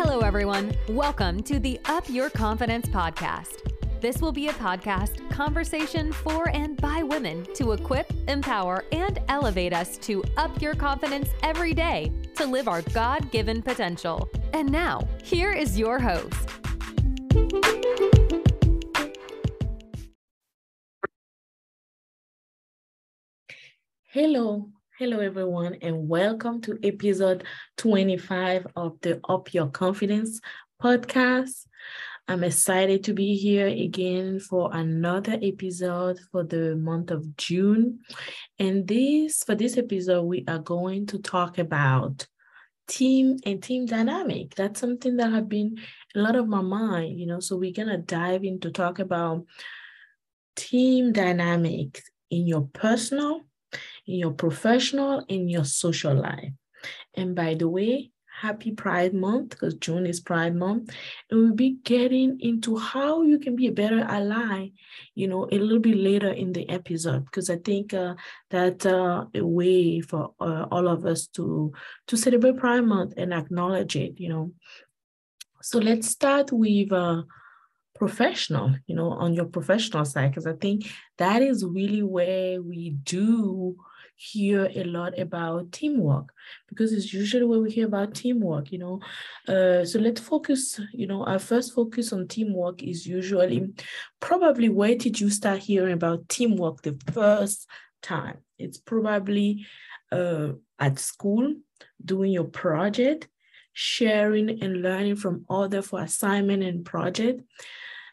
Hello, everyone. Welcome to the Up Your Confidence podcast. This will be a podcast conversation for and by women to equip, empower, and elevate us to up your confidence every day to live our God given potential. And now, here is your host. Hello, hello everyone, and welcome to episode 25 of the Up Your Confidence podcast. I'm excited to be here again for another episode for the month of June. And this for this episode, we are going to talk about team and team dynamic. That's something that have been a lot of my mind, you know. So we're gonna dive into talk about team dynamics in your personal in your professional, in your social life. And by the way, happy Pride Month because June is Pride Month. And we'll be getting into how you can be a better ally, you know, a little bit later in the episode because I think uh, that uh, a way for uh, all of us to to celebrate Pride Month and acknowledge it, you know. So let's start with uh, professional, you know, on your professional side because I think that is really where we do hear a lot about teamwork because it's usually where we hear about teamwork you know. Uh, so let's focus you know our first focus on teamwork is usually probably where did you start hearing about teamwork the first time? It's probably uh, at school doing your project sharing and learning from other for assignment and project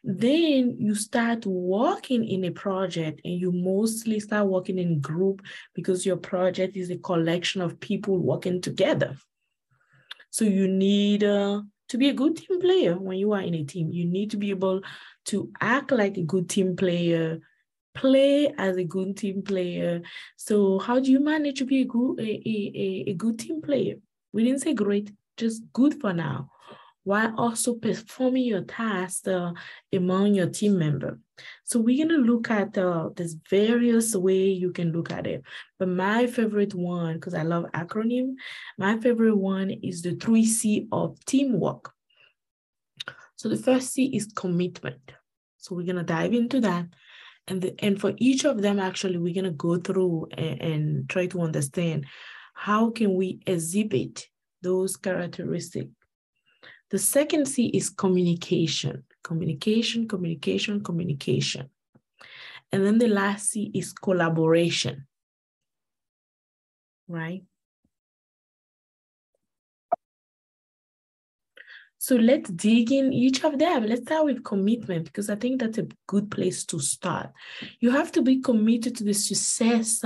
then you start working in a project and you mostly start working in group because your project is a collection of people working together. So you need uh, to be a good team player when you are in a team. You need to be able to act like a good team player, play as a good team player. So how do you manage to be a good, a, a, a good team player? We didn't say great, just good for now while also performing your task uh, among your team member. So we're gonna look at uh, this various way you can look at it. But my favorite one, because I love acronym, my favorite one is the three C of teamwork. So the first C is commitment. So we're gonna dive into that. And, the, and for each of them, actually, we're gonna go through and, and try to understand how can we exhibit those characteristics the second C is communication, communication, communication, communication. And then the last C is collaboration, right? So let's dig in each of them. Let's start with commitment because I think that's a good place to start. You have to be committed to the success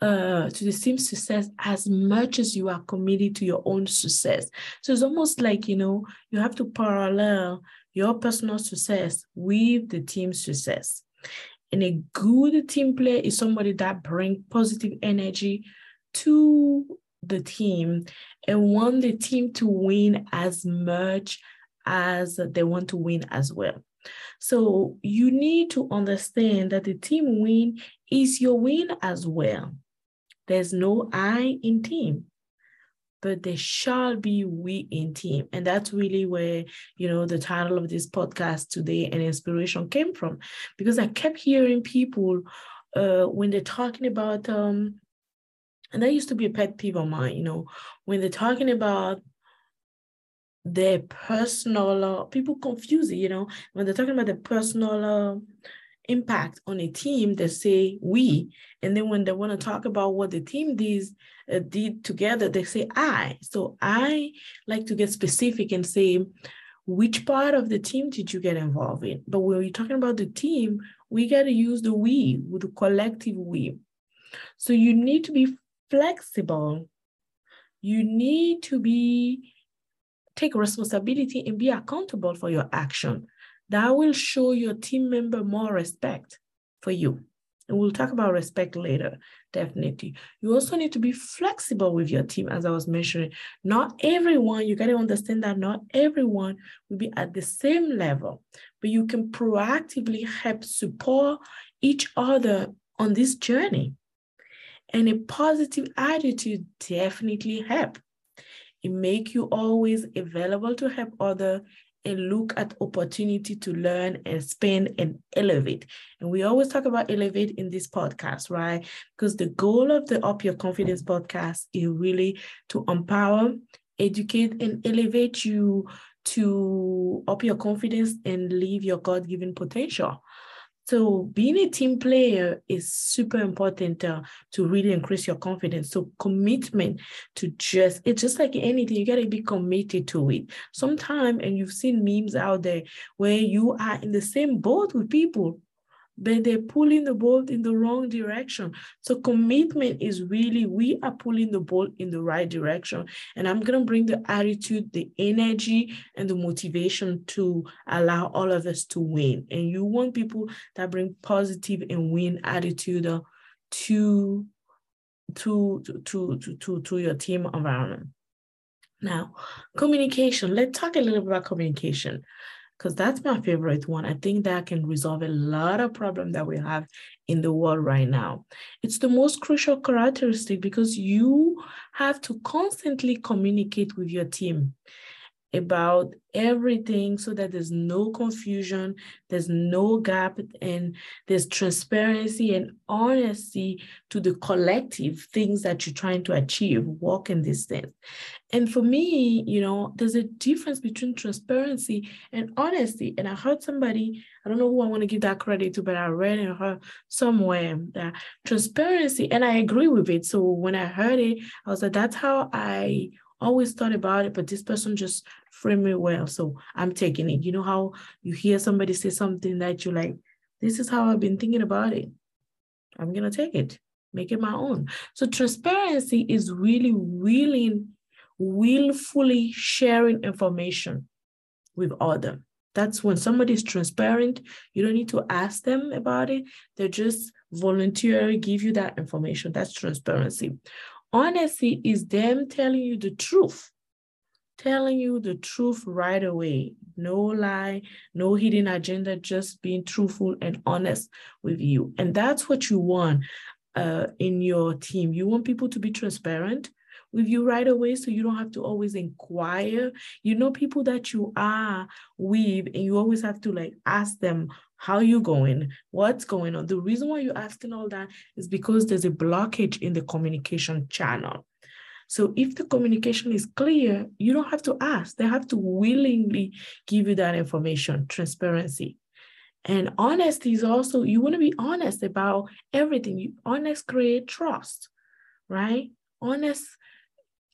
uh, to the team's success as much as you are committed to your own success. So it's almost like, you know, you have to parallel your personal success with the team's success. And a good team player is somebody that brings positive energy to the team and want the team to win as much as they want to win as well. So you need to understand that the team win is your win as well. There's no I in team, but there shall be we in team. And that's really where, you know, the title of this podcast today and inspiration came from. Because I kept hearing people uh, when they're talking about, um, and that used to be a pet peeve of mine, you know, when they're talking about their personal, uh, people confuse it, you know, when they're talking about the personal, uh, impact on a team they say we. And then when they want to talk about what the team did, uh, did together they say i. So i like to get specific and say which part of the team did you get involved in? But when we're talking about the team we got to use the we with the collective we. So you need to be flexible. You need to be take responsibility and be accountable for your action that will show your team member more respect for you. And we'll talk about respect later, definitely. You also need to be flexible with your team, as I was mentioning. Not everyone, you got to understand that not everyone will be at the same level, but you can proactively help support each other on this journey. And a positive attitude definitely help. It make you always available to help other and look at opportunity to learn and spend and elevate. And we always talk about elevate in this podcast, right? Because the goal of the Up Your Confidence podcast is really to empower, educate, and elevate you to up your confidence and live your God-given potential. So being a team player is super important uh, to really increase your confidence. So commitment to just, it's just like anything, you got to be committed to it. Sometime, and you've seen memes out there where you are in the same boat with people but they're pulling the boat in the wrong direction. So commitment is really, we are pulling the boat in the right direction. And I'm going to bring the attitude, the energy, and the motivation to allow all of us to win. And you want people that bring positive and win attitude uh, to, to, to, to, to, to your team environment. Now, communication. Let's talk a little bit about communication because that's my favorite one. I think that can resolve a lot of problem that we have in the world right now. It's the most crucial characteristic because you have to constantly communicate with your team about everything so that there's no confusion, there's no gap, and there's transparency and honesty to the collective things that you're trying to achieve, walk in this thing. And for me, you know, there's a difference between transparency and honesty. And I heard somebody, I don't know who I want to give that credit to, but I read and heard somewhere that transparency, and I agree with it. So when I heard it, I was like, that's how I always thought about it, but this person just framed it well. So I'm taking it. You know how you hear somebody say something that you're like, this is how I've been thinking about it. I'm going to take it, make it my own. So transparency is really willing, willfully sharing information with others. That's when somebody is transparent. You don't need to ask them about it. They just voluntarily give you that information. That's transparency. Honesty is them telling you the truth, telling you the truth right away. No lie, no hidden agenda, just being truthful and honest with you. And that's what you want uh, in your team. You want people to be transparent with you right away so you don't have to always inquire. You know people that you are with and you always have to like ask them how you going what's going on. The reason why you're asking all that is because there's a blockage in the communication channel. So if the communication is clear you don't have to ask. They have to willingly give you that information transparency. And honesty is also you want to be honest about everything. You honest create trust right? Honest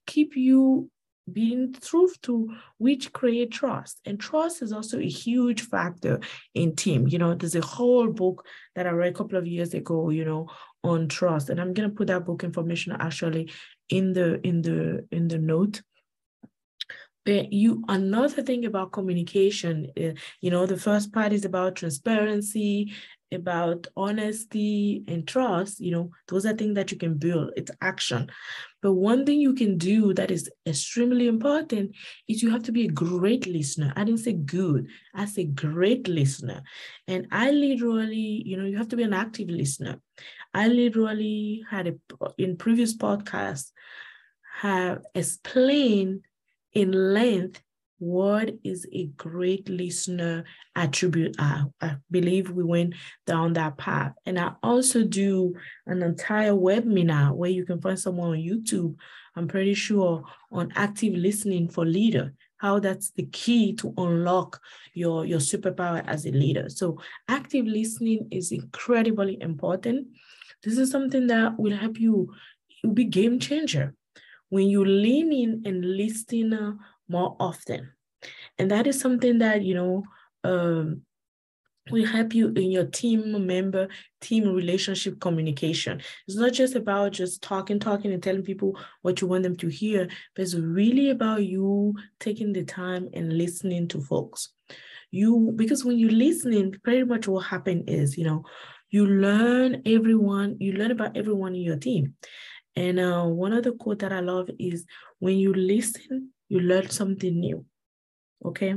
keep you being truth to which create trust. And trust is also a huge factor in team. You know there's a whole book that i read a couple of years ago you know on trust. And i'm going to put that book information actually in the in the in the note. But you another thing about communication uh, you know the first part is about transparency about honesty and trust, you know, those are things that you can build. It's action. But one thing you can do that is extremely important is you have to be a great listener. I didn't say good, I say great listener. And I literally, you know, you have to be an active listener. I literally had a in previous podcasts have explained in length what is a great listener attribute? I, I believe we went down that path. And I also do an entire webinar where you can find someone on YouTube, I'm pretty sure, on active listening for leader, how that's the key to unlock your, your superpower as a leader. So active listening is incredibly important. This is something that will help you, it will be game changer. When you lean in and listen more often. And that is something that, you know, um, will help you in your team member, team relationship communication. It's not just about just talking, talking, and telling people what you want them to hear, but it's really about you taking the time and listening to folks. You because when you're listening, pretty much what happen is, you know, you learn everyone, you learn about everyone in your team. And uh, one of the quote that I love is when you listen, you learn something new. Okay.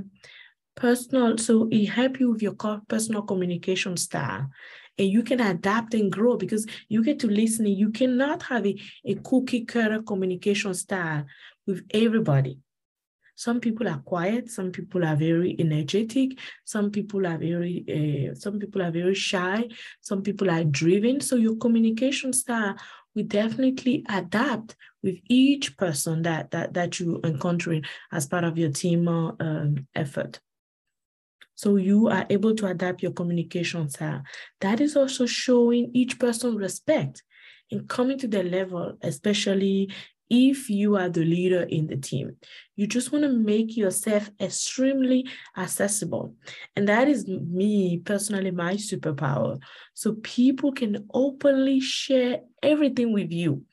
Personal, so it help you with your personal communication style. and you can adapt and grow because you get to listen. You cannot have a, a cookie cutter communication style with everybody. Some people are quiet. Some people are very energetic. Some people are very, uh, some people are very shy. Some people are driven. So your communication style will definitely adapt with each person that that that you encountering as part of your team uh, um, effort. So you are able to adapt your communication style. That is also showing each person respect and coming to their level, especially if you are the leader in the team. You just want to make yourself extremely accessible. And that is me personally, my superpower. So people can openly share everything with you.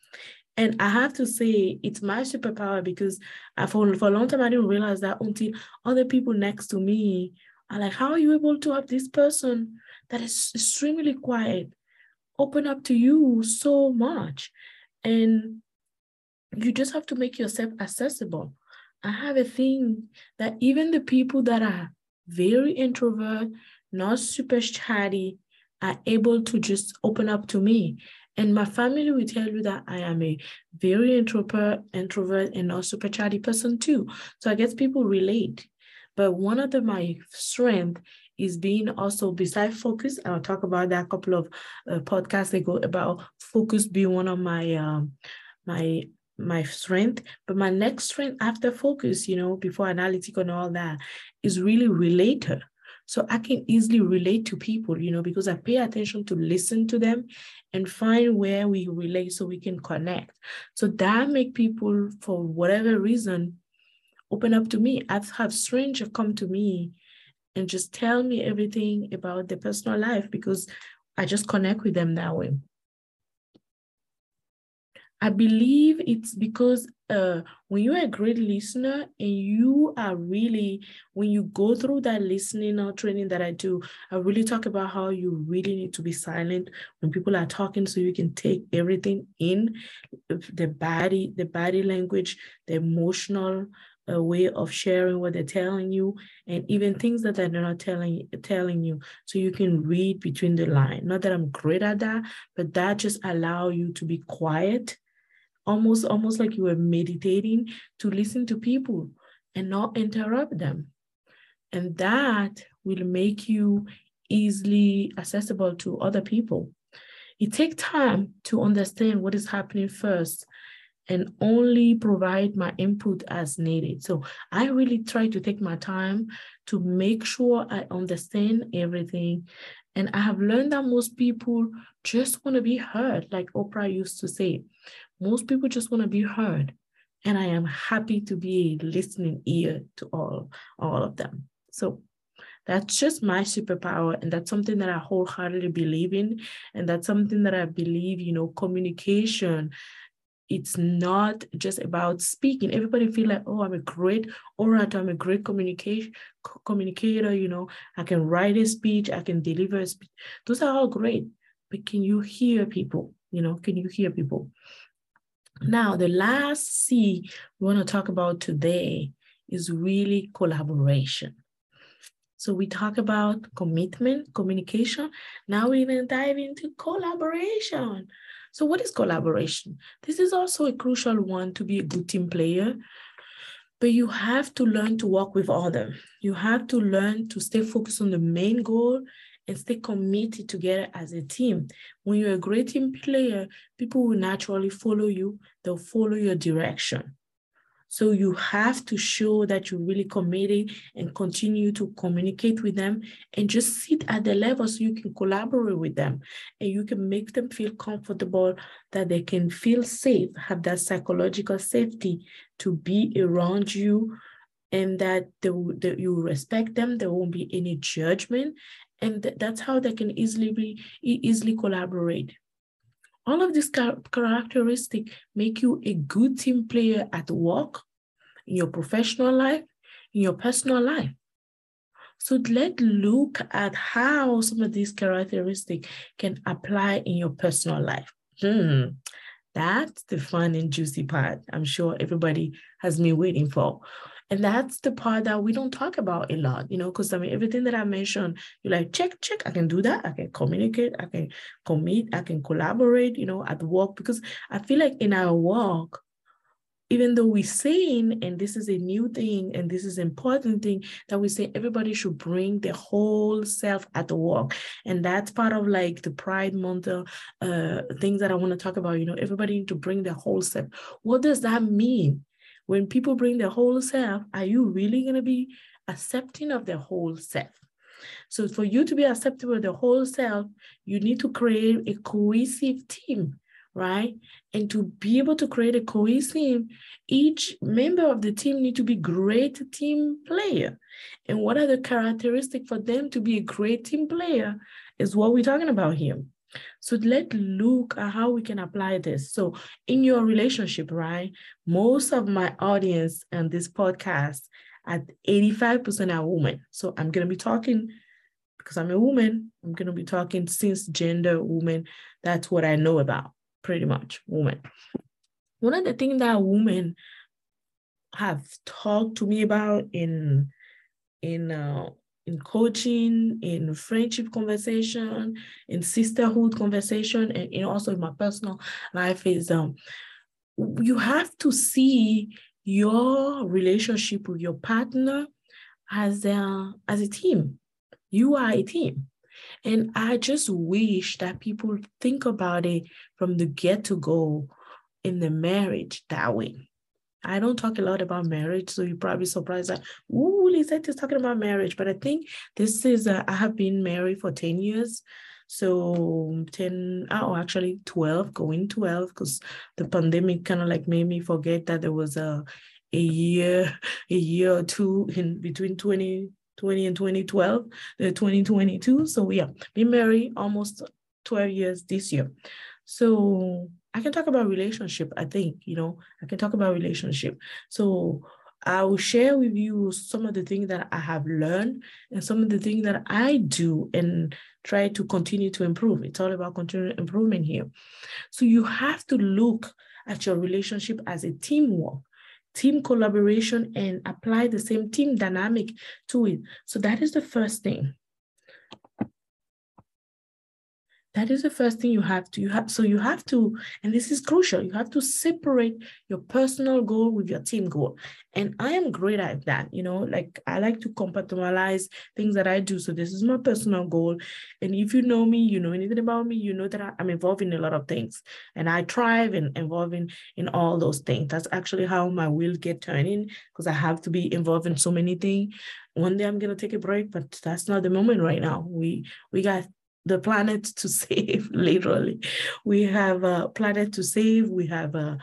And I have to say, it's my superpower because I, for, for a long time, I didn't realize that until other people next to me are like, How are you able to have this person that is extremely quiet open up to you so much? And you just have to make yourself accessible. I have a thing that even the people that are very introvert, not super chatty, are able to just open up to me. And my family will tell you that I am a very introvert, introvert, and not super chatty person too. So I guess people relate. But one of the, my strength is being also beside focus. I'll talk about that a couple of uh, podcasts ago about focus being one of my um, my my strength but my next strength after focus you know before analytic and all that is really related. So i can easily relate to people you know because i pay attention to listen to them and find where we relate so we can connect. So that make people for whatever reason open up to me. I've had strangers come to me and just tell me everything about their personal life because i just connect with them that way I believe it's because uh, when you're a great listener and you are really, when you go through that listening or training that I do, I really talk about how you really need to be silent when people are talking so you can take everything in the body, the body language, the emotional a way of sharing what they're telling you and even things that they're not telling telling you. So you can read between the line. Not that i'm great at that but that just allow you to be quiet almost almost like you were meditating to listen to people and not interrupt them and that will make you easily accessible to other people it takes time to understand what is happening first and only provide my input as needed. So I really try to take my time to make sure I understand everything. And I have learned that most people just want to be heard, like Oprah used to say. Most people just want to be heard. And I am happy to be a listening ear to all, all of them. So that's just my superpower. And that's something that I wholeheartedly believe in. And that's something that I believe, you know, communication it's not just about speaking. Everybody feel like, oh, I'm a great orator, I'm a great communication communicator. You know, I can write a speech, I can deliver a speech. Those are all great, but can you hear people? You know, can you hear people? Now, the last C we want to talk about today is really collaboration. So we talk about commitment, communication. Now going to dive into collaboration. So what is collaboration? This is also a crucial one to be a good team player. But you have to learn to work with others. You have to learn to stay focused on the main goal and stay committed together as a team. When you're a great team player, people will naturally follow you, they'll follow your direction. So you have to show that you're really committed and continue to communicate with them and just sit at the level so you can collaborate with them and you can make them feel comfortable that they can feel safe, have that psychological safety to be around you and that, they, that you respect them. There won't be any judgment and th- that's how they can easily be easily collaborate. All of these char- characteristics make you a good team player at work in your professional life in your personal life. So let's look at how some of these characteristics can apply in your personal life. Hmm. that's the fun and juicy part. I'm sure everybody has been waiting for And that's the part that we don't talk about a lot, you know, because I mean, everything that I mentioned, you're like, check, check, I can do that. I can communicate, I can commit, I can collaborate, you know, at work. Because I feel like in our work, even though we're saying, and this is a new thing, and this is important thing that we say everybody should bring their whole self at the work. And that's part of like the Pride Month uh, things that I want to talk about. You know, everybody need to bring their whole self. What does that mean? When people bring their whole self, are you really going to be accepting of their whole self? So for you to be acceptable of the whole self, you need to create a cohesive team right? And to be able to create a cohesive, each member of the team need to be great team player. And what are the characteristics for them to be a great team player is what we're talking about here. So let's look at how we can apply this. So in your relationship, right? Most of my audience and this podcast at 85% are women. So I'm going to be talking because I'm a woman, I'm going to be talking since gender woman. That's what I know about pretty much women. One of the things that women have talked to me about in in uh, in coaching, in friendship conversation, in sisterhood conversation, and, and also in my personal life is um, you have to see your relationship with your partner as a, as a team. You are a team. And I just wish that people think about it from the get to go in the marriage that way. I don't talk a lot about marriage, so you're probably surprised that, ooh, Lisette is talking about marriage. But I think this is, uh, I have been married for 10 years. So 10, oh, actually 12, going 12, because the pandemic kind of like made me forget that there was a, a year, a year or two in between 2020 20 and 2012, the 2022. So yeah, been married almost 12 years this year. So I can talk about relationship, I think, you know, I can talk about relationship. So I will share with you some of the things that I have learned and some of the things that I do and try to continue to improve. It's all about continual improvement here. So you have to look at your relationship as a teamwork team collaboration and apply the same team dynamic to it. So that is the first thing. That is the first thing you have to, you have, so you have to, and this is crucial, you have to separate your personal goal with your team goal. And I am great at that, you know, like I like to compartmentalize things that I do. So this is my personal goal. And if you know me, you know anything about me, you know that I'm involved in a lot of things and I thrive and involving in, all those things. That's actually how my wheels get turning because I have to be involved in so many things one day I'm gonna take a break, but that's not the moment right now. We we got the planet to save, literally. We have a planet to save, we have a,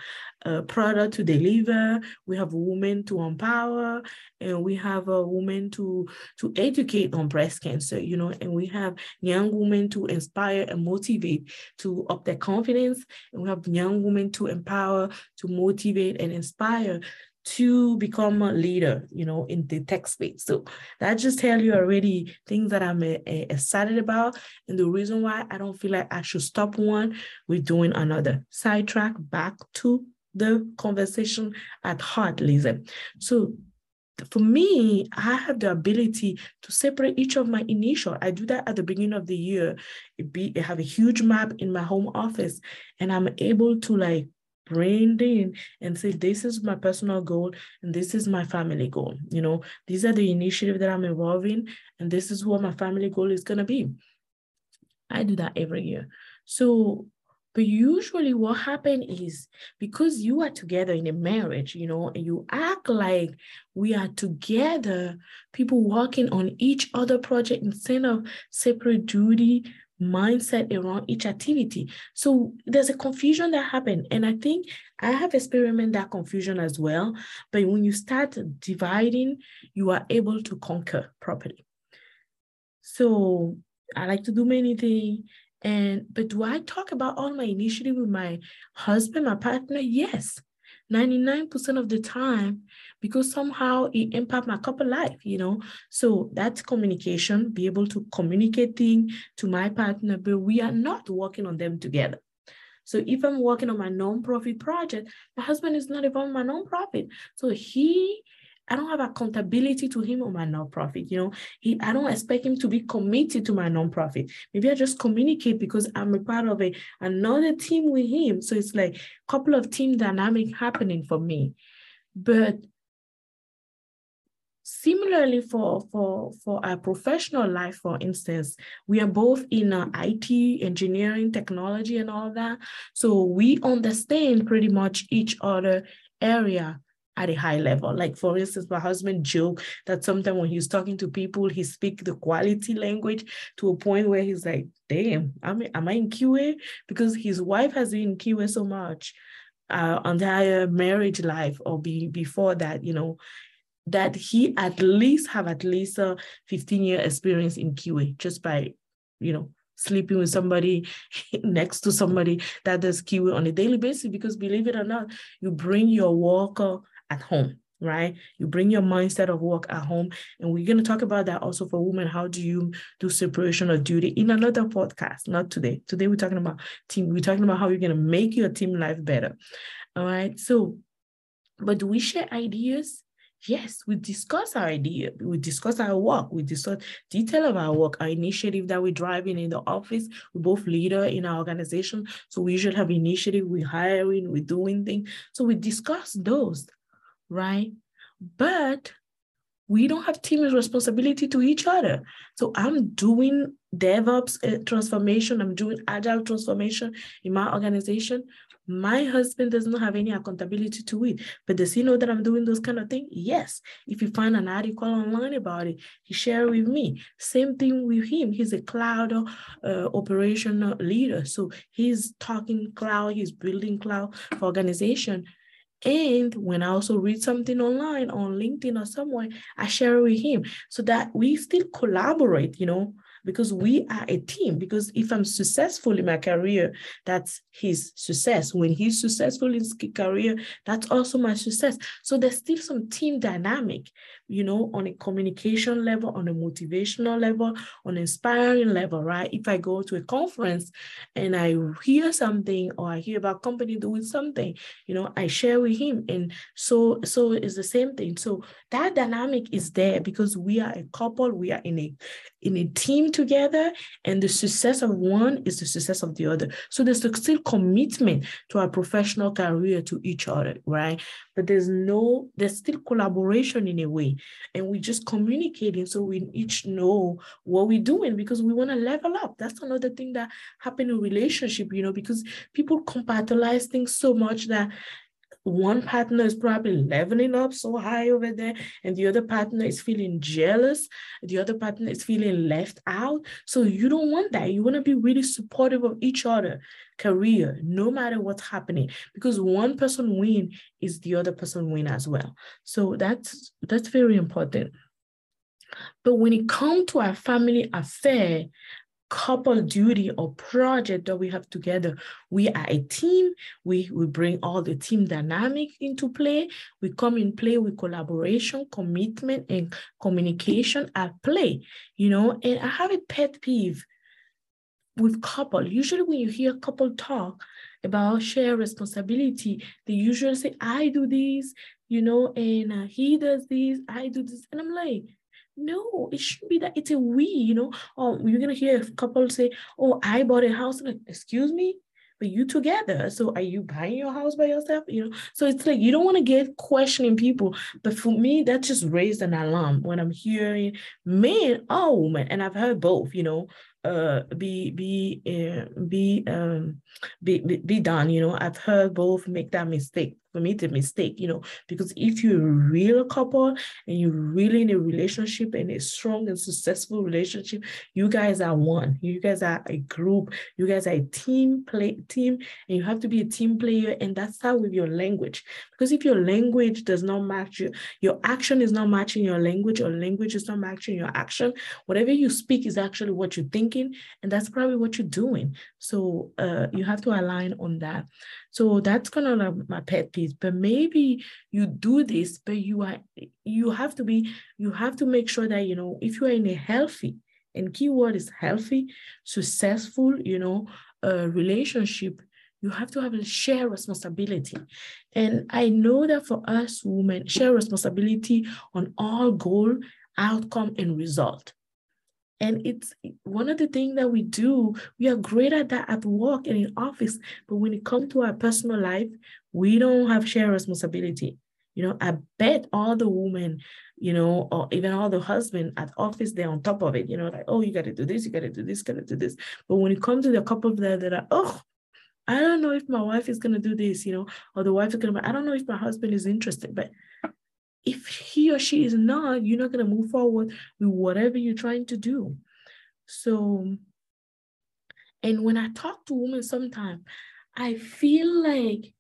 a product to deliver, we have a woman to empower, and we have a woman to, to educate on breast cancer, you know, and we have young women to inspire and motivate to up their confidence, and we have young women to empower, to motivate and inspire to become a leader, you know, in the tech space. So that just tell you already things that I'm uh, excited about. And the reason why I don't feel like I should stop one with doing another. Sidetrack back to the conversation at heart, Lisa. So for me, I have the ability to separate each of my initial. I do that at the beginning of the year. It be I have a huge map in my home office, and I'm able to like brained in and say this is my personal goal and this is my family goal. You know these are the initiative that i'm involved in and this is what my family goal is going to be. I do that every year. So but usually what happens is because you are together in a marriage, you know, and you act like we are together, people working on each other project instead of separate duty, mindset around each activity. So there's a confusion that happened. And I think I have experienced that confusion as well. But when you start dividing, you are able to conquer properly. So I like to do many things. And but do I talk about all my initiative with my husband, my partner? Yes. 99% of the time because somehow it impact my couple life, you know. So that's communication, be able to communicate things to my partner, but we are not working on them together. So if I'm working on my nonprofit project, my husband is not involved in my nonprofit. So he I don't have accountability to him or my nonprofit. You know, he I don't expect him to be committed to my nonprofit. Maybe I just communicate because I'm a part of a another team with him. So it's like a couple of team dynamic happening for me. But similarly for for for our professional life for instance we are both in uh, IT engineering technology and all that so we understand pretty much each other area at a high level. Like for instance, my husband joke that sometimes when he's talking to people, he speak the quality language to a point where he's like, damn, am I, am I in QA? Because his wife has been in QA so much uh entire marriage life or be before that, you know, that he at least have at least a 15 year experience in QA just by, you know, sleeping with somebody next to somebody that does QA on a daily basis because believe it or not, you bring your worker at home right? You bring your mindset of work at home. And we're going to talk about that also for women. How do you do separation of duty in another podcast? Not today. Today, we're talking about team. We're talking about how you're going to make your team life better. All right. So, but do we share ideas? Yes, we discuss our idea. We discuss our work. We discuss detail of our work, our initiative that we're driving in the office. We're both leader in our organization. So we should have initiative, we're hiring, we're doing things. So we discuss those right? But we don't have team responsibility to each other. So I'm doing DevOps uh, transformation, I'm doing agile transformation in my organization. My husband does not have any accountability to it, but does he know that I'm doing those kind of things? Yes. If you find an article online about it, he share with me. Same thing with him. He's a cloud uh, operational leader, so he's talking cloud, he's building cloud for organization. And when I also read something online on LinkedIn or somewhere, I share it with him so that we still collaborate, you know, because we are a team. Because if I'm successful in my career, that's his success. When he's successful in his career, that's also my success. So there's still some team dynamic, you know, on a communication level, on a motivational level, on inspiring level, right? If I go to a conference and I hear something or I hear about company doing something, you know, I share with him. And so, so it's the same thing. So that dynamic is there because we are a couple, we are in a in a team together, and the success of one is the success of the other. So there's still commitment to our professional career to each other, right? But there's no, there's still collaboration in a way, and we just communicating so we each know what we're doing because we want to level up. That's another thing that happen in relationship, you know, because people compartmentalize things so much that one partner is probably leveling up so high over there, and the other partner is feeling jealous. The other partner is feeling left out. So you don't want that. You want to be really supportive of each other career, no matter what's happening, because one person win is the other person win as well. So that's that's very important. But when it comes to our family affair, couple duty or project that we have together. We are a team. We, we bring all the team dynamic into play. We come in play with collaboration, commitment, and communication at play, you know, and I have a pet peeve with couple. Usually when you hear couple talk about share responsibility, they usually say, I do this, you know, and uh, he does this, I do this. And I'm like, no, it shouldn't be that it's a we, you know. Oh, you're gonna hear a couple say, Oh, I bought a house. Like, excuse me, but you together. So are you buying your house by yourself? You know, so it's like you don't want to get questioning people. But for me, that just raised an alarm when I'm hearing men or woman, and I've heard both, you know, uh be be uh, be um be, be be done you know i've heard both make that mistake me the mistake you know because if you're a real couple and you're really in a relationship and a strong and successful relationship you guys are one you guys are a group you guys are a team play team and you have to be a team player and that's how with your language because if your language does not match your your action is not matching your language or language is not matching your action whatever you speak is actually what you're thinking, and that's probably what you're doing. So uh, you have to align on that. So that's kind of like my pet peeve. But maybe you do this, but you are you have to be you have to make sure that you know if you are in a healthy and keyword is healthy, successful, you know, uh, relationship, you have to have a share responsibility. And I know that for us women, share responsibility on all goal, outcome, and result. And it's one of the things that we do, we are great at that at work and in office. But when it comes to our personal life, we don't have shared responsibility. You know, I bet all the women, you know, or even all the husband at office, they're on top of it, you know, like, oh, you got to do this, you got to do this, got to do this. But when it comes to the couple that, that are, oh, I don't know if my wife is going to do this, you know, or the wife is going to, I don't know if my husband is interested, but if he or she is not, you're not going to move forward with whatever you're trying to do. So, and when I talk to women sometimes, I feel like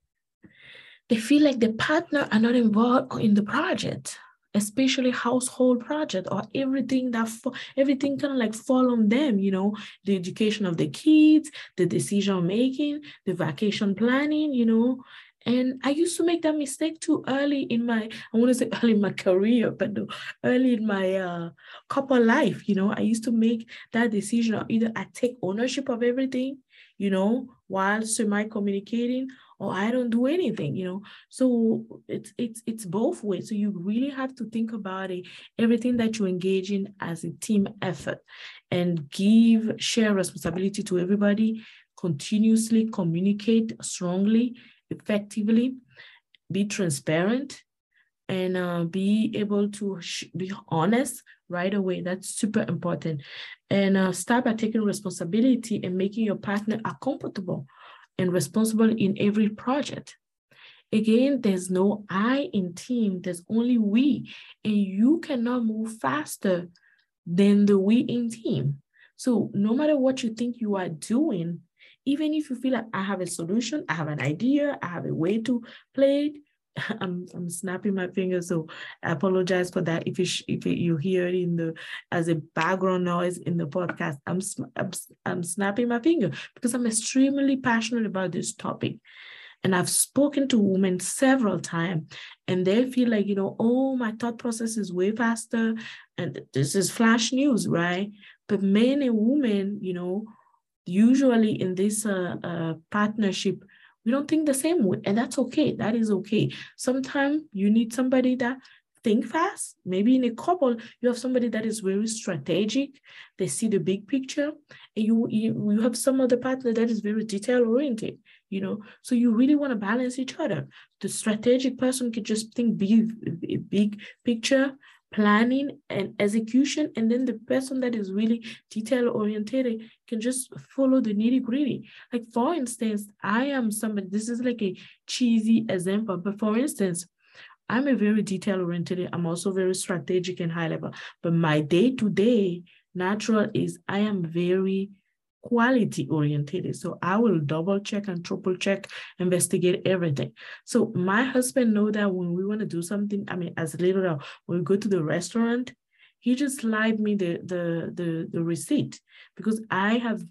they feel like the partner are not involved in the project especially household project or everything that everything kind of like fall on them you know the education of the kids the decision making the vacation planning you know and I used to make that mistake too early in my, I want to say early in my career, but no, early in my uh, couple life, you know, I used to make that decision of either I take ownership of everything, you know, while semi communicating, or I don't do anything, you know. So it's it's it's both ways. So you really have to think about it, everything that you engage in as a team effort and give share responsibility to everybody, continuously communicate strongly, effectively, be transparent, and uh, be able to be honest right away. That's super important. And uh, start by taking responsibility and making your partner accountable and responsible in every project. Again, there's no I in team, there's only we, and you cannot move faster than the we in team. So no matter what you think you are doing, even if you feel like I have a solution, I have an idea, I have a way to play it, I'm I'm snapping my fingers, so I apologize for that. If you if you hear it in the as a background noise in the podcast, I'm I'm, I'm snapping my finger because I'm extremely passionate about this topic, and I've spoken to women several times, and they feel like you know, oh, my thought process is way faster, and this is flash news, right? But men and women, you know, usually in this uh, uh, partnership we don't think the same way and that's okay that is okay. Sometimes you need somebody that think fast. Maybe in a couple you have somebody that is very strategic they see the big picture and you you, you have some other partner that is very detail oriented you know? So you really want to balance each other. The strategic person could just think big big picture planning and execution and then the person that is really detail oriented can just follow the nitty gritty. Like for instance i am somebody this is like a cheesy example but for instance i'm a very detail oriented i'm also very strategic and high level but my day to day natural is i am very quality oriented. So I will double check and triple check, investigate everything. So my husband know that when we want to do something, I mean, as little when we go to the restaurant, he just slide me the the the, the receipt because I have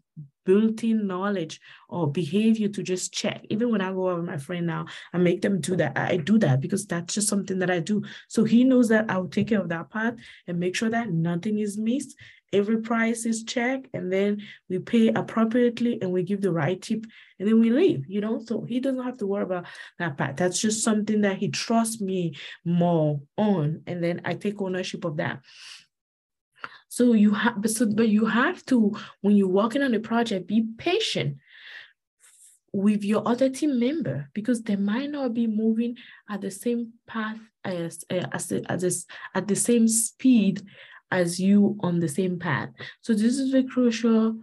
built-in knowledge or behavior to just check. Even when I go out with my friend now, I make them do that. I do that because that's just something that I do. So he knows that I will take care of that part and make sure that nothing is missed every price is checked and then we pay appropriately and we give the right tip and then we leave you know? So he doesn't have to worry about that part. That's just something that he trusts me more on and then i take ownership of that. So you have so, but you have to when you're working on a project be patient with your other team member because they might not be moving at the same path as as, as, as at the same speed as you on the same path. So this is very crucial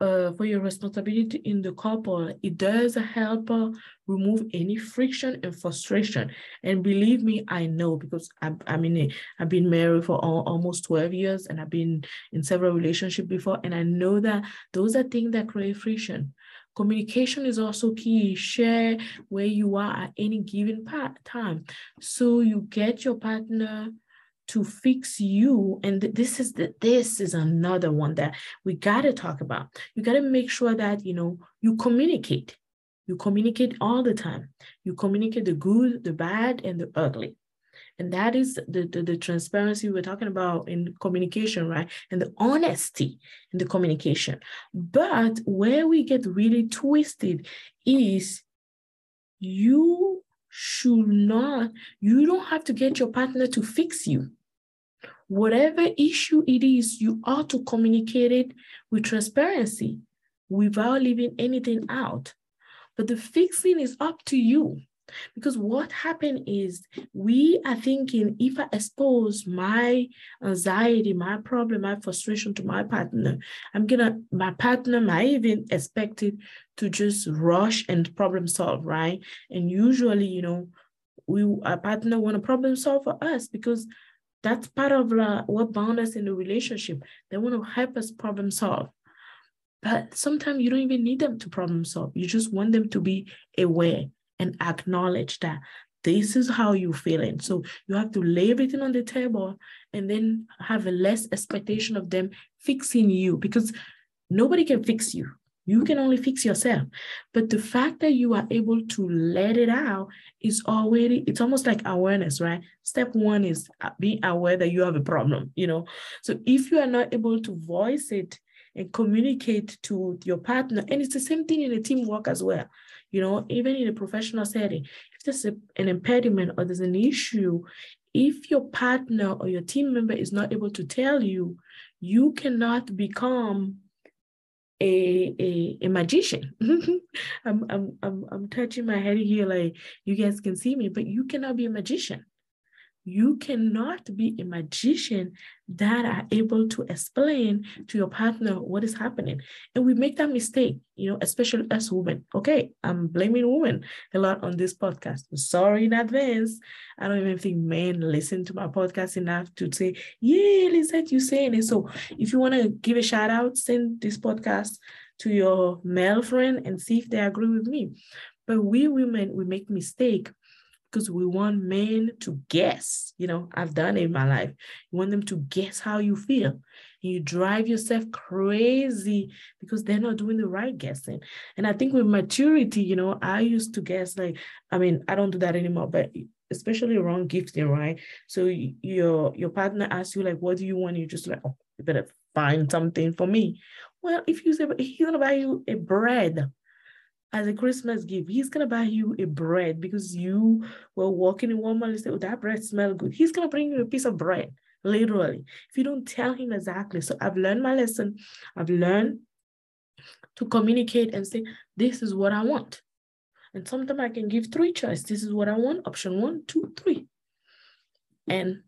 uh, for your responsibility in the couple. It does help uh, remove any friction and frustration. And believe me, I know because I'm, I mean, I've been married for all, almost 12 years and I've been in several relationships before. And I know that those are things that create friction. Communication is also key. Share where you are at any given part, time. So you get your partner to fix you and this is the this is another one that we got to talk about you got to make sure that you know you communicate you communicate all the time you communicate the good the bad and the ugly And that is the, the, the transparency we're talking about in communication, right? And the honesty in the communication. But where we get really twisted is you should not, you don't have to get your partner to fix you. Whatever issue it is, you ought to communicate it with transparency without leaving anything out. But the fixing is up to you. Because what happened is we are thinking if I expose my anxiety, my problem, my frustration to my partner, I'm gonna, my partner might even expect it to just rush and problem solve, right? And usually, you know, we our partner want to problem solve for us because that's part of uh, what bound us in the relationship. They want to help us problem solve. But sometimes you don't even need them to problem solve. You just want them to be aware and acknowledge that this is how you're feeling. So you have to lay everything on the table and then have a less expectation of them fixing you because nobody can fix you. You can only fix yourself. But the fact that you are able to let it out is already, it's almost like awareness, right? Step one is uh, being aware that you have a problem, you know? So if you are not able to voice it and communicate to your partner, and it's the same thing in a teamwork as well, you know, even in a professional setting, if there's a, an impediment or there's an issue, if your partner or your team member is not able to tell you, you cannot become a, a, a magician. I'm, I'm, I'm, I'm touching my head here like you guys can see me, but you cannot be a magician. You cannot be a magician that are able to explain to your partner what is happening. And we make that mistake, you know, especially as women. Okay, I'm blaming women a lot on this podcast. Sorry in advance. I don't even think men listen to my podcast enough to say, yeah, Lisette, you saying it. So if you want to give a shout out, send this podcast to your male friend and see if they agree with me. But we women, we make mistake because we want men to guess. You know, I've done it in my life. You want them to guess how you feel. And you drive yourself crazy because they're not doing the right guessing. And I think with maturity, you know, I used to guess like, I mean, I don't do that anymore, but especially around gifting, right? So your your partner asks you like, what do you want? You just like, oh, you better find something for me. Well, if you say he's gonna buy you a bread, as a Christmas gift. He's gonna buy you a bread because you were walking in Walmart and say, "Oh, that bread smells good." He's gonna bring you a piece of bread, literally. If you don't tell him exactly. So I've learned my lesson. I've learned to communicate and say, "This is what I want." And sometimes I can give three choices. This is what I want. Option one, two, three. And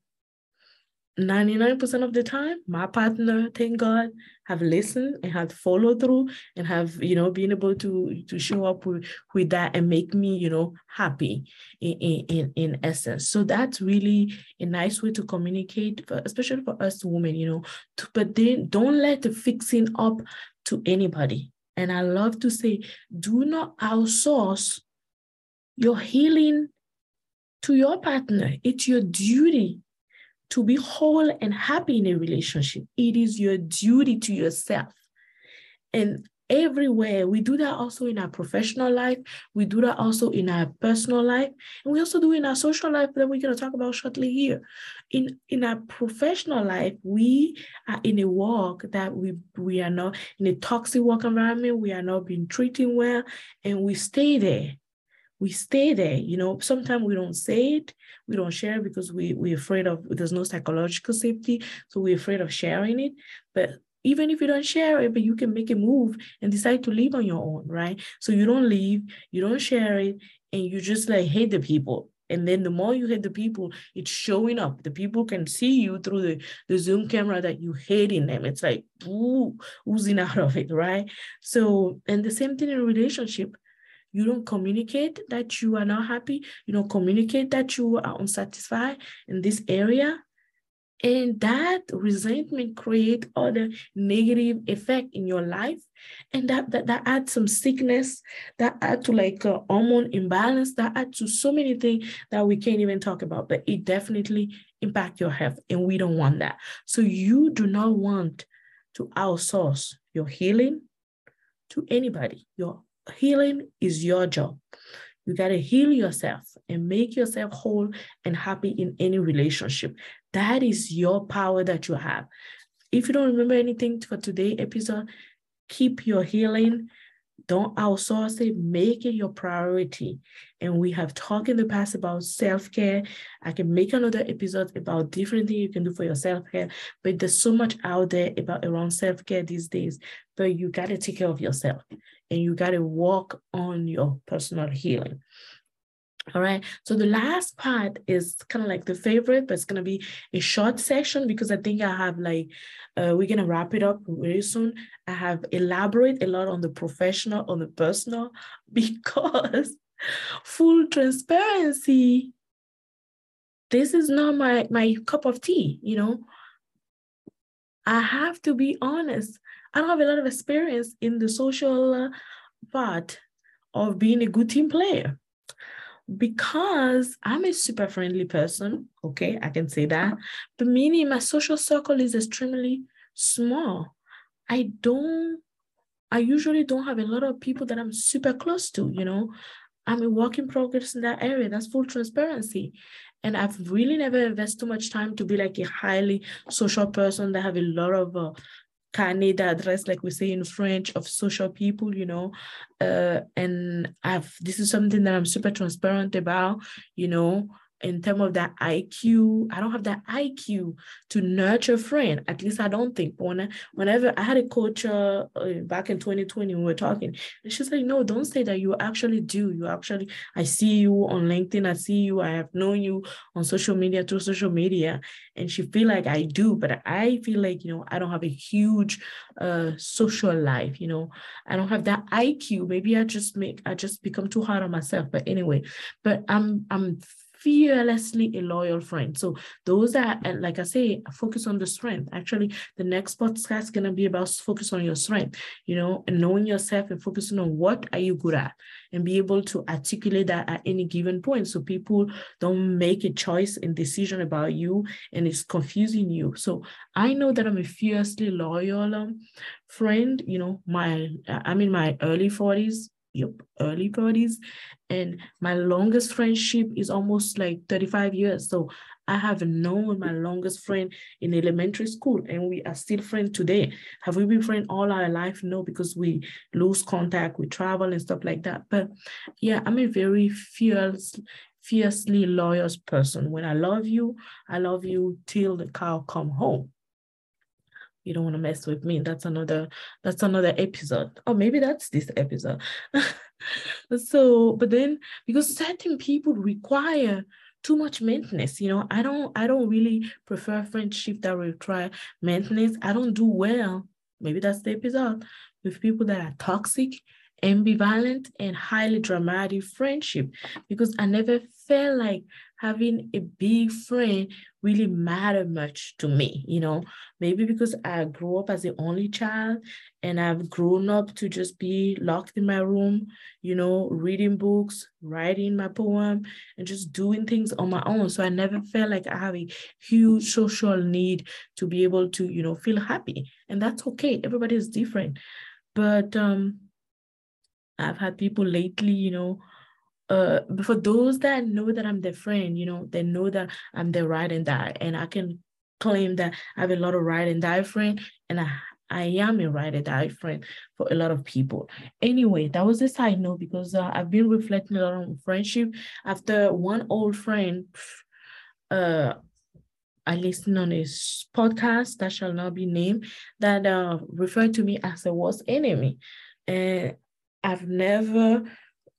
99% of the time, my partner, thank God, have listened and have followed through and have, you know, been able to to show up with, with that and make me, you know, happy in, in, in essence. So that's really a nice way to communicate, for, especially for us women, you know, to, but then don't let the fixing up to anybody. And I love to say, do not outsource your healing to your partner. It's your duty to be whole and happy in a relationship, it is your duty to yourself. And everywhere, we do that also in our professional life, we do that also in our personal life, and we also do in our social life that we're going to talk about shortly here. In, in our professional life, we are in a work that we, we are not in a toxic work environment, we are not being treated well, and we stay there we stay there. You know, sometimes we don't say it, we don't share because we we're afraid of there's no psychological safety, so we're afraid of sharing it. But even if you don't share it, but you can make a move and decide to leave on your own, right? So you don't leave, you don't share it, and you just like hate the people. And then the more you hate the people, it's showing up. The people can see you through the, the Zoom camera that you hating them. It's like ooh, oozing out of it, right? So, and the same thing in relationship you don't communicate that you are not happy, you don't communicate that you are unsatisfied in this area, and that resentment create other negative effect in your life. And that that, that adds some sickness that add to like hormone imbalance that add to so many things that we can't even talk about but it definitely impact your health and we don't want that. So you do not want to outsource your healing to anybody your healing is your job. You got to heal yourself and make yourself whole and happy in any relationship. That is your power that you have. If you don't remember anything for today episode, keep your healing. Don't outsource it, make it your priority. And we have talked in the past about self-care. I can make another episode about different things you can do for your self-care, but there's so much out there about around self-care these days. But you got to take care of yourself and you got to work on your personal healing. All right. So the last part is kind of like the favorite, but it's going to be a short section because I think I have like, uh, we're going to wrap it up very soon. I have elaborate a lot on the professional, on the personal, because full transparency, this is not my, my cup of tea, you know. I have to be honest. I don't have a lot of experience in the social uh, part of being a good team player because I'm a super friendly person. Okay, I can say that. But meaning my social circle is extremely small. I don't, I usually don't have a lot of people that I'm super close to, you know. I'm a work in progress in that area. That's full transparency. And I've really never invested too much time to be like a highly social person that have a lot of uh, carnet d'adresse, like we say in French, of social people, you know. Uh, and I've this is something that I'm super transparent about, you know in terms of that IQ, I don't have that IQ to nurture a friend. At least I don't think. When I, whenever I had a coach uh, back in 2020, we were talking, and she's like, "No, don't say that. You actually do. You actually. I see you on LinkedIn. I see you. I have known you on social media through social media, and she feel like I do, but I feel like you know I don't have a huge uh social life. You know, I don't have that IQ. Maybe I just make I just become too hard on myself. But anyway, but I'm I'm fearlessly a loyal friend. So those are, like I say, focus on the strength. Actually, the next podcast is gonna be about focus on your strength, you know, and knowing yourself and focusing on what are you good at and be able to articulate that at any given point. So people don't make a choice and decision about you and it's confusing you. So I know that I'm a fiercely loyal um, friend, you know, my I'm in my early 40s yep, early 30s. And my longest friendship is almost like 35 years. So I have known my longest friend in elementary school and we are still friends today. Have we been friends all our life? No, because we lose contact, we travel and stuff like that. But yeah, I'm a very fierce, fiercely loyal person. When I love you, I love you till the cow come home you don't want to mess with me that's another that's another episode. Or maybe that's this episode. So but then because certain people require too much maintenance you know i don't i don't really prefer friendship that require maintenance. I don't do well maybe that's the episode with people that are toxic ambivalent and highly dramatic friendship because i never felt like having a big friend really matter much to me, you know, maybe because I grew up as the only child and I've grown up to just be locked in my room, you know, reading books, writing my poem, and just doing things on my own. So I never felt like I have a huge social need to be able to, you know, feel happy. And that's okay. Everybody is different. But um I've had people lately, you know, uh for those that know that I'm their friend, you know, they know that I'm their ride and die. And I can claim that I have a lot of ride and die friend and I I am a ride and die friend for a lot of people. Anyway, that was a side note because uh, I've been reflecting a lot on friendship. After one old friend, uh, I listened on his podcast that shall not be named that uh, referred to me as a worst enemy. And I've never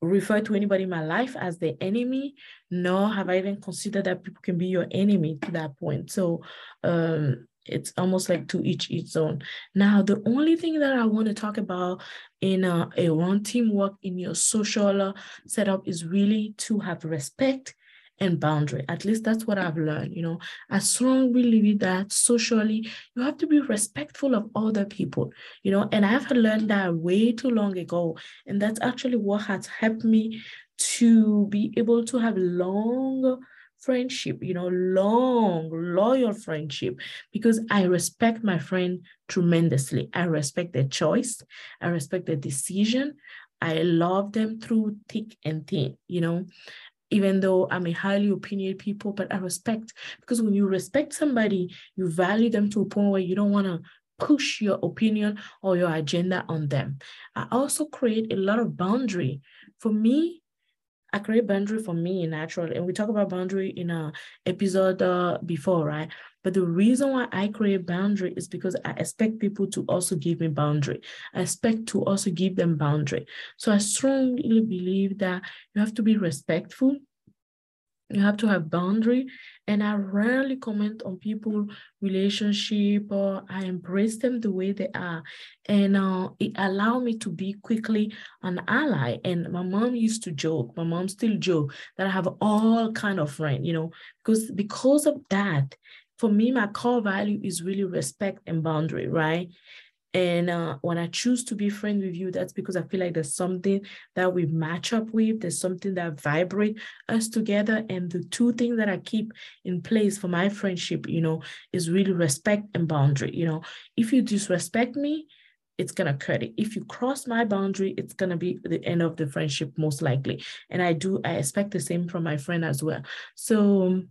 refer to anybody in my life as the enemy, nor have I even considered that people can be your enemy to that point. So um, it's almost like to each its own. Now, the only thing that I want to talk about in a, a one teamwork in your social setup is really to have respect and boundary. At least that's what I've learned. You know, I strongly believe that socially, you have to be respectful of other people, you know, and I've learned that way too long ago. And that's actually what has helped me to be able to have long friendship, you know, long, loyal friendship, because I respect my friend tremendously. I respect their choice, I respect their decision, I love them through thick and thin, you know, even though I'm a highly opinionated people, but I respect because when you respect somebody, you value them to a point where you don't want to push your opinion or your agenda on them. I also create a lot of boundary. For me, I create boundary for me naturally. And we talk about boundary in a episode uh, before, right? But the reason why I create boundary is because I expect people to also give me boundary. I expect to also give them boundary. So I strongly believe that you have to be respectful you have to have boundary and i rarely comment on people relationship or i embrace them the way they are and uh, it allow me to be quickly an ally and my mom used to joke my mom still joke that i have all kind of friend you know because because of that for me my core value is really respect and boundary right and uh, when I choose to be friends with you, that's because I feel like there's something that we match up with. There's something that vibrate us together. And the two things that I keep in place for my friendship, you know, is really respect and boundary. You know, if you disrespect me, it's gonna cut it. If you cross my boundary, it's gonna be the end of the friendship most likely. And I do, I expect the same from my friend as well. So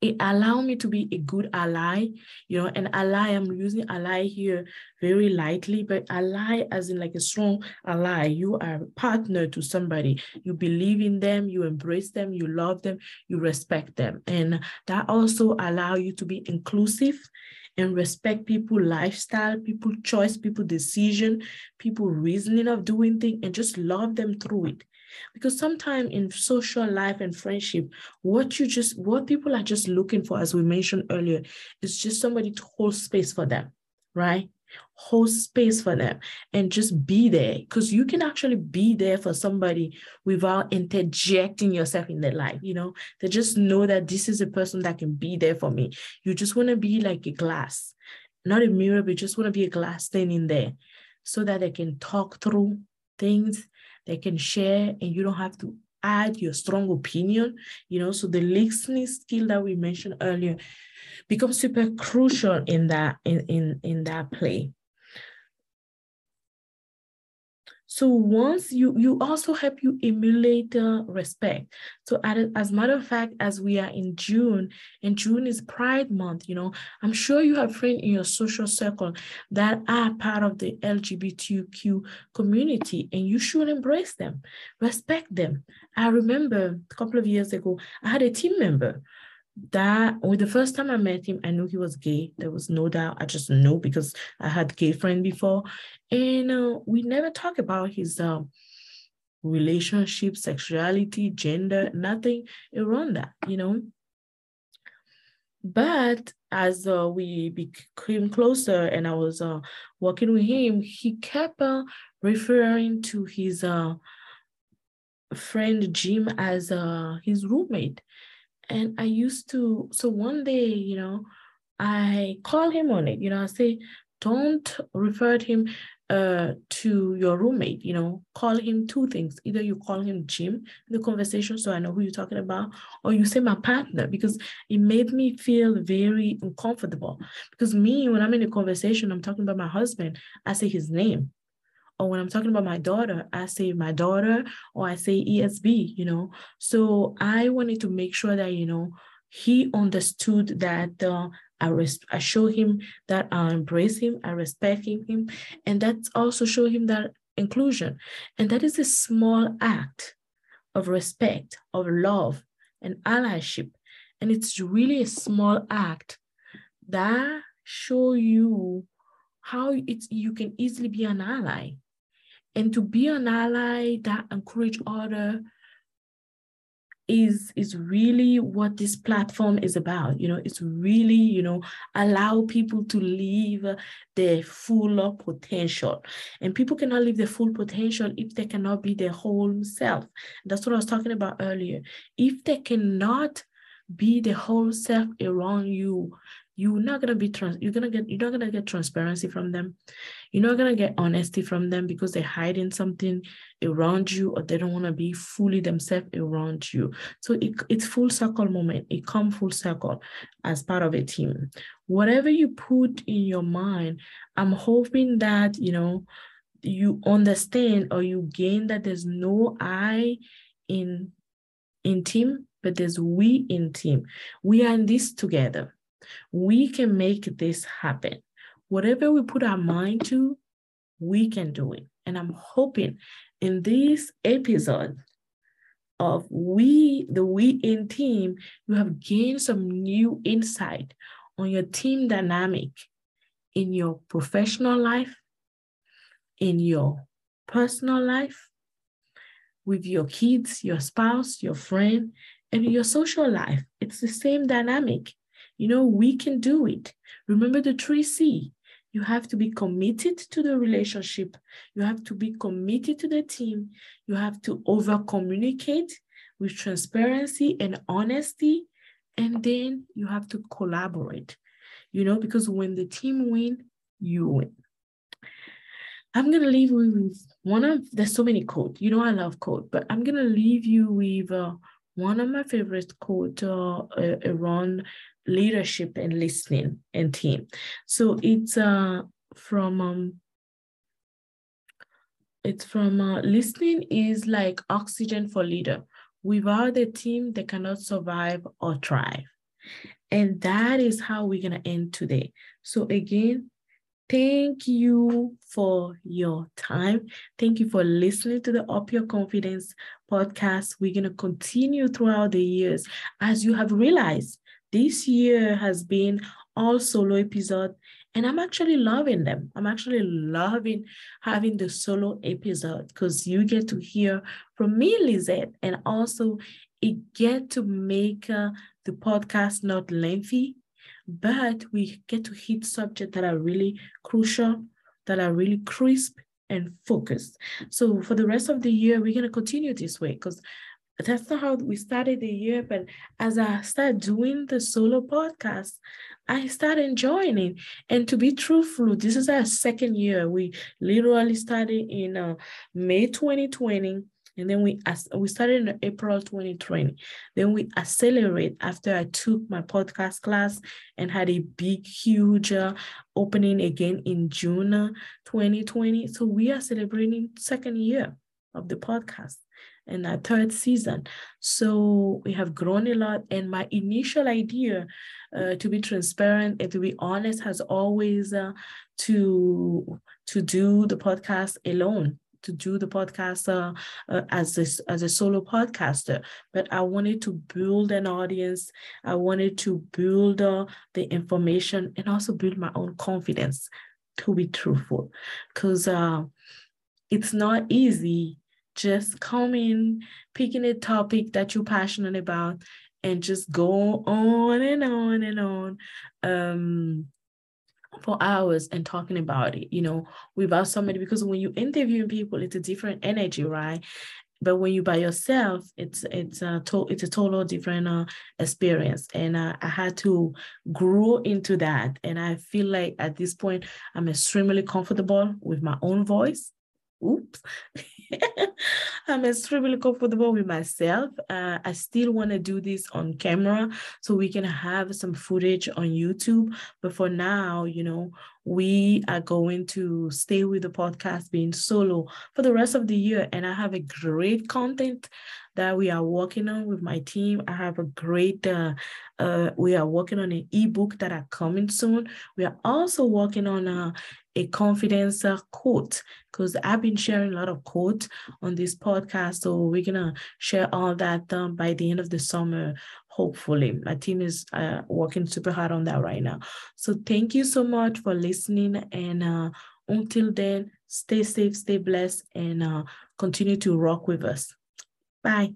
it allow me to be a good ally, you know, and ally, I'm using ally here very lightly, but ally as in like a strong ally. You are a partner to somebody. You believe in them, you embrace them, you love them, you respect them. And that also allow you to be inclusive and respect people lifestyle, people choice, people decision, people reasoning of doing things, and just love them through it. Because sometimes in social life and friendship, what you just what people are just looking for, as we mentioned earlier, is just somebody to hold space for them, right? Hold space for them and just be there because you can actually be there for somebody without interjecting yourself in their life. You know, they just know that this is a person that can be there for me. You just want to be like a glass, not a mirror, but just want to be a glass standing there so that they can talk through things they can share and you don't have to add your strong opinion, you know, so the listening skill that we mentioned earlier becomes super crucial in that in in in that play. So once you you also help you emulate uh, respect. So as, as matter of fact, as we are in June, and June is Pride Month, you know, I'm sure you have friends in your social circle that are part of the LGBTQ community, and you should embrace them, respect them. I remember a couple of years ago, I had a team member that with the first time I met him, I knew he was gay. There was no doubt. I just know because I had gay friend before, and uh, we never talk about his uh, relationship, sexuality, gender, nothing around that, you know. But as uh, we became closer and I was uh, working with him, he kept uh, referring to his uh, friend Jim as uh, his roommate. And I used to, so one day, you know, I call him on it, you know, I say, don't refer him uh, to your roommate, you know, call him two things. Either you call him Jim in the conversation so I know who you're talking about, or you say my partner because it made me feel very uncomfortable. Because me, when I'm in a conversation, I'm talking about my husband, I say his name or when I'm talking about my daughter, I say my daughter or I say ESB, you know. So I wanted to make sure that, you know, he understood that uh, I, res- I show him that I embrace him, I respect him, and that's also show him that inclusion. And that is a small act of respect, of love, and allyship. And it's really a small act that show you how it's you can easily be an ally and to be an ally that encourage other is is really what this platform is about you know? It's really you know allow people to live their full potential. And people cannot live their full potential if they cannot be their whole self. That's what i was talking about earlier. If they cannot be the whole self around you you're not gonna be trans you're gonna get you're not gonna get transparency from them you're not gonna get honesty from them because they're hiding something around you or they don't want to be fully themselves around you so it, it's full circle moment it come full circle as part of a team whatever you put in your mind i'm hoping that you know you understand or you gain that there's no I in in team, but there's we in team. We are in this together. We can make this happen. Whatever we put our mind to, we can do it. And I'm hoping in this episode of we, the we in team, you have gained some new insight on your team dynamic in your professional life, in your personal life, with your kids, your spouse, your friend, and your social life. It's the same dynamic. You know, we can do it. Remember the three C. You have to be committed to the relationship. You have to be committed to the team. You have to over communicate with transparency and honesty. And then you have to collaborate, you know, because when the team win, you win. I'm gonna leave you with one of there's so many quotes. You know I love quote, but I'm gonna leave you with uh, one of my favorite quote uh, around leadership and listening and team. So it's uh, from um, it's from uh, listening is like oxygen for leader. Without the team, they cannot survive or thrive. And that is how we're gonna end today. So again, Thank you for your time. Thank you for listening to the Up Your Confidence podcast. We're going to continue throughout the years. As you have realized, this year has been all solo episode and I'm actually loving them. I'm actually loving having the solo episode because you get to hear from me, Lisette, and also it get to make uh, the podcast not lengthy but we get to hit subjects that are really crucial, that are really crisp and focused. So for the rest of the year, we're going to continue this way because that's not how we started the year. But as I start doing the solo podcast, I start enjoying it. And to be truthful, this is our second year. We literally started in uh, May 2020 and then we as we started in April 2020. Then we accelerate after I took my podcast class and had a big, huge uh, opening again in June 2020. So we are celebrating second year of the podcast and our third season. So we have grown a lot. And my initial idea, uh, to be transparent and to be honest, has always uh, to to do the podcast alone to do the podcast uh, uh, as a, as a solo podcaster, but I wanted to build an audience. I wanted to build uh, the information and also build my own confidence to be truthful, because uh, it's not easy just coming, picking a topic that you're passionate about, and just go on and on and on. Um, for hours and talking about it, you know, without somebody, because when you interviewing people, it's a different energy, right? But when you by yourself, it's it's a to- it's a total different uh, experience, and uh, I had to grow into that. And I feel like at this point, I'm extremely comfortable with my own voice. Oops. I'm extremely comfortable with myself. Uh, I still want to do this on camera so we can have some footage on YouTube. But for now, you know, we are going to stay with the podcast being solo for the rest of the year. And I have a great content that we are working on with my team. I have a great, uh, uh, we are working on an ebook that are coming soon. We are also working on a, a confidence uh, quote because I've been sharing a lot of quotes on this podcast. So we're going to share all that um, by the end of the summer, hopefully. My team is uh, working super hard on that right now. So thank you so much for listening. And uh, until then, stay safe, stay blessed, and uh, continue to rock with us. Bye.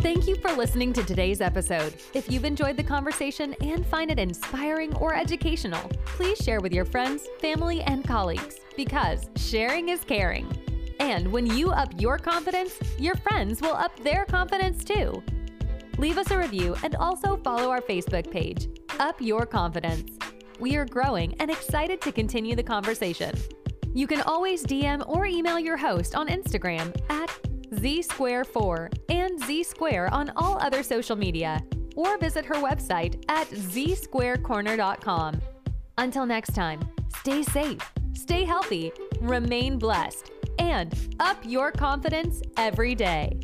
Thank you for listening to today's episode. If you've enjoyed the conversation and find it inspiring or educational, please share with your friends, family, and colleagues because sharing is caring. And when you up your confidence, your friends will up their confidence too. Leave us a review and also follow our Facebook page, Up Your Confidence. We are growing and excited to continue the conversation. You can always DM or email your host on Instagram at Z Square 4 and Z Square on all other social media. or visit her website at zsquarecorner.com. Until next time, stay safe, stay healthy, remain blessed, and up your confidence every day.